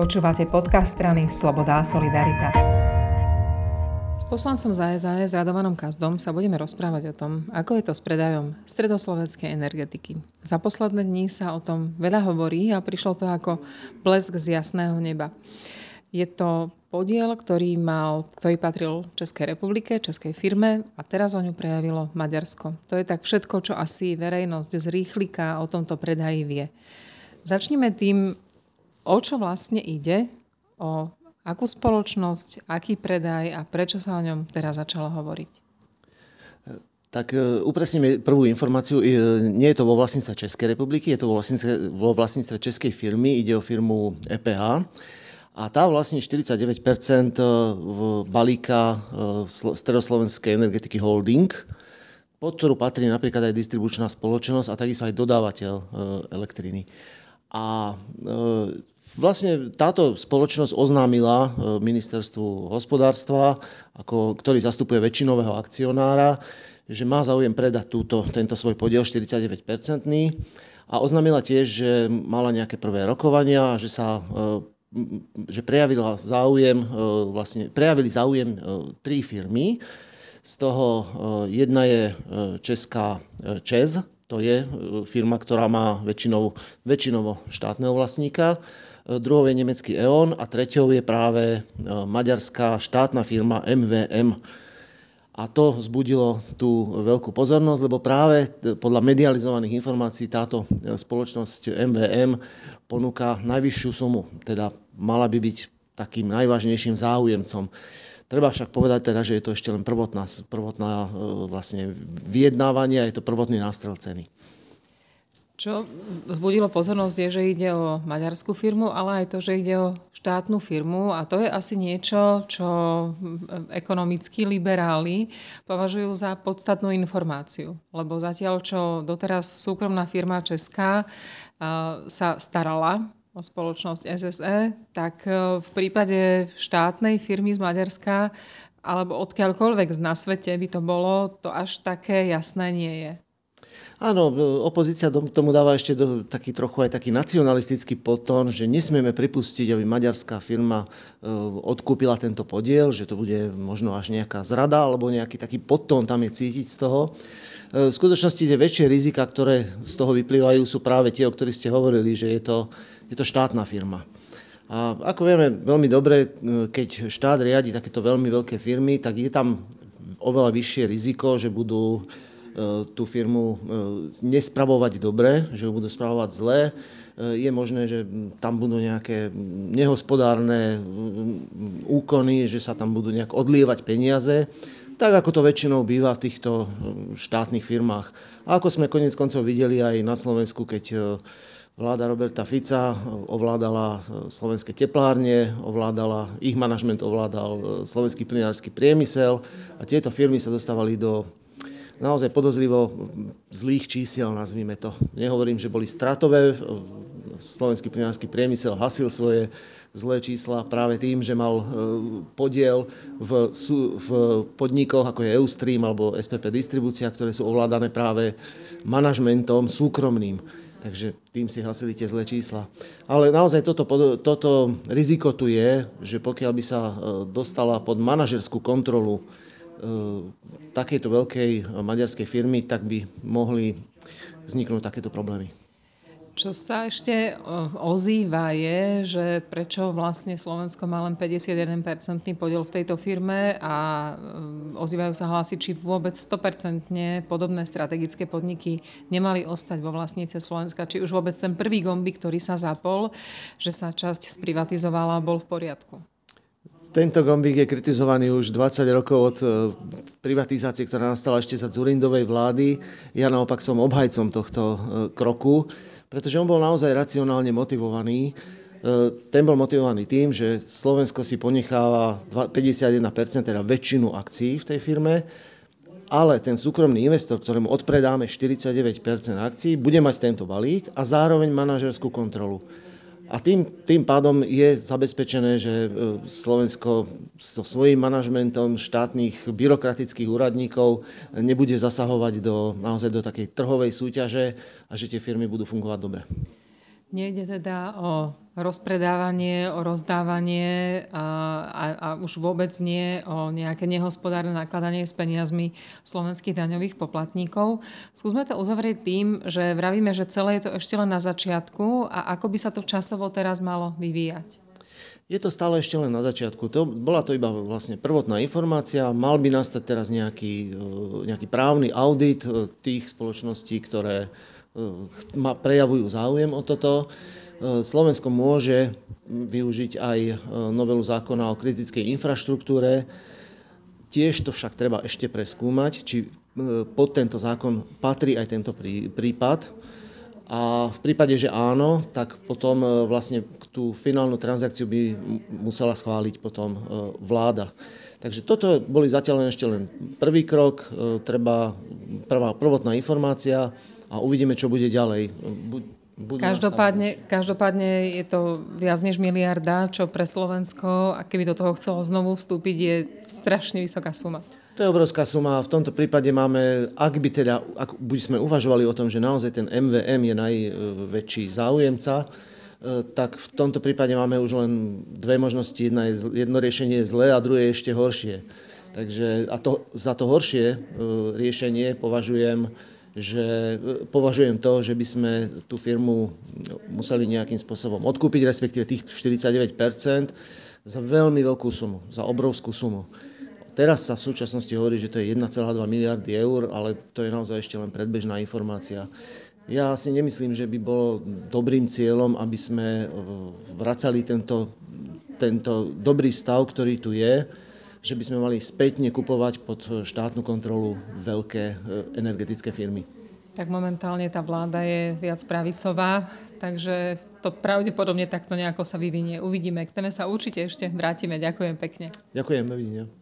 Počúvate podcast strany Sloboda a Solidarita. S poslancom za SAS Radovanom Kazdom sa budeme rozprávať o tom, ako je to s predajom stredoslovenskej energetiky. Za posledné dní sa o tom veľa hovorí a prišlo to ako blesk z jasného neba. Je to podiel, ktorý, mal, ktorý patril Českej republike, Českej firme a teraz o ňu prejavilo Maďarsko. To je tak všetko, čo asi verejnosť z rýchlika o tomto predaji vie. Začneme tým, o čo vlastne ide, o akú spoločnosť, aký predaj a prečo sa o ňom teraz začalo hovoriť? Tak e, upresníme prvú informáciu. E, nie je to vo vlastníctve Českej republiky, je to vo vlastníctve, českej firmy, ide o firmu EPH. A tá vlastní 49% e, balíka Stredoslovenskej energetiky Holding, pod ktorú patrí napríklad aj distribučná spoločnosť a takisto aj dodávateľ elektriny. A Vlastne táto spoločnosť oznámila e, ministerstvu hospodárstva, ako, ktorý zastupuje väčšinového akcionára, že má záujem predať túto, tento svoj podiel 49-percentný a oznámila tiež, že mala nejaké prvé rokovania, že sa e, že prejavila záujem, e, vlastne prejavili záujem tri firmy. Z toho jedna je česká ČEZ, to je firma, ktorá má väčšinou, väčšinovo štátneho vlastníka druhou je nemecký E.ON a treťou je práve e, maďarská štátna firma MVM. A to vzbudilo tú veľkú pozornosť, lebo práve e, podľa medializovaných informácií táto e, spoločnosť MVM ponúka najvyššiu sumu, teda mala by byť takým najvážnejším záujemcom. Treba však povedať teda, že je to ešte len prvotná, prvotná vlastne vyjednávanie a je to prvotný nástrel ceny. Čo vzbudilo pozornosť je, že ide o maďarskú firmu, ale aj to, že ide o štátnu firmu a to je asi niečo, čo ekonomickí liberáli považujú za podstatnú informáciu. Lebo zatiaľ, čo doteraz súkromná firma Česká sa starala spoločnosť SSE, tak e, v prípade štátnej firmy z Maďarska alebo odkiaľkoľvek na svete by to bolo, to až také jasné nie je. Áno, opozícia tomu dáva ešte do, taký trochu aj taký nacionalistický potón, že nesmieme pripustiť, aby maďarská firma e, odkúpila tento podiel, že to bude možno až nejaká zrada alebo nejaký taký potón tam je cítiť z toho. E, v skutočnosti tie väčšie rizika, ktoré z toho vyplývajú, sú práve tie, o ktorých ste hovorili, že je to, je to štátna firma. A ako vieme veľmi dobre, e, keď štát riadi takéto veľmi veľké firmy, tak je tam oveľa vyššie riziko, že budú E, tú firmu nespravovať dobre, že ju budú spravovať zle. Je možné, že tam budú nejaké nehospodárne úkony, že sa tam budú nejak odlievať peniaze, tak ako to väčšinou býva v týchto štátnych firmách. A ako sme konec koncov videli aj na Slovensku, keď vláda Roberta Fica ovládala slovenské teplárne, ovládala, ich manažment ovládal slovenský plinársky priemysel a tieto firmy sa dostávali do naozaj podozrivo zlých čísiel, nazvime to. Nehovorím, že boli stratové, slovenský plinársky priemysel hasil svoje zlé čísla práve tým, že mal e, podiel v, v podnikoch ako je Eustream alebo SPP Distribúcia, ktoré sú ovládané práve manažmentom súkromným. Takže tým si hasili tie zlé čísla. Ale naozaj toto, toto riziko tu je, že pokiaľ by sa e, dostala pod manažerskú kontrolu E, takejto veľkej maďarskej firmy, tak by mohli vzniknúť takéto problémy. Čo sa ešte e, ozýva je, že prečo vlastne Slovensko má len 51-percentný podiel v tejto firme a e, ozývajú sa hlasy, či vôbec 100% podobné strategické podniky nemali ostať vo vlastnice Slovenska. Či už vôbec ten prvý gombik, ktorý sa zapol, že sa časť sprivatizovala, bol v poriadku. Tento gombík je kritizovaný už 20 rokov od e, privatizácie, ktorá nastala ešte za Zurindovej vlády. Ja naopak som obhajcom tohto kroku, pretože on bol naozaj racionálne motivovaný. E, ten bol motivovaný tým, že Slovensko si ponecháva 51%, teda väčšinu akcií v tej firme, ale ten súkromný investor, ktorému odpredáme 49% akcií, bude mať tento balík a zároveň manažerskú kontrolu. A tým, tým pádom je zabezpečené, že e, Slovensko so svojím manažmentom štátnych byrokratických úradníkov nebude zasahovať do, naozaj do takej trhovej súťaže a že tie firmy budú fungovať dobre. Nejde teda o rozpredávanie, o rozdávanie a, a, a už vôbec nie o nejaké nehospodárne nakladanie s peniazmi slovenských daňových poplatníkov. Skúsme to uzavrieť tým, že vravíme, že celé je to ešte len na začiatku a ako by sa to časovo teraz malo vyvíjať. Je to stále ešte len na začiatku. To, bola to iba vlastne prvotná informácia. Mal by nastať teraz nejaký, e, nejaký právny audit e, tých spoločností, ktoré prejavujú záujem o toto. Slovensko môže využiť aj novelu zákona o kritickej infraštruktúre. Tiež to však treba ešte preskúmať, či pod tento zákon patrí aj tento prípad a v prípade, že áno, tak potom e, vlastne tú finálnu transakciu by musela schváliť potom e, vláda. Takže toto boli zatiaľ ešte len prvý krok, e, treba prvá prvotná informácia a uvidíme, čo bude ďalej. každopádne, každopádne je to viac než miliarda, čo pre Slovensko, a keby do toho chcelo znovu vstúpiť, je strašne vysoká suma. To je obrovská suma. V tomto prípade máme, ak by teda, ak by sme uvažovali o tom, že naozaj ten MVM je najväčší záujemca, e, tak v tomto prípade máme už len dve možnosti. Jedna je, jedno riešenie je zlé a druhé je ešte horšie. Takže a to, za to horšie e, riešenie považujem, že e, považujem to, že by sme tú firmu museli nejakým spôsobom odkúpiť, respektíve tých 49% za veľmi veľkú sumu, za obrovskú sumu. Teraz sa v súčasnosti hovorí, že to je 1,2 miliardy eur, ale to je naozaj ešte len predbežná informácia. Ja si nemyslím, že by bolo dobrým cieľom, aby sme e, vracali tento, tento dobrý stav, ktorý tu je, že by sme mali spätne kupovať pod štátnu kontrolu veľké e, energetické firmy. Tak momentálne tá vláda je viac pravicová, takže to pravdepodobne takto nejako sa vyvinie. Uvidíme. K téme sa určite ešte vrátime. Ďakujem pekne. Ďakujem, dovidenia.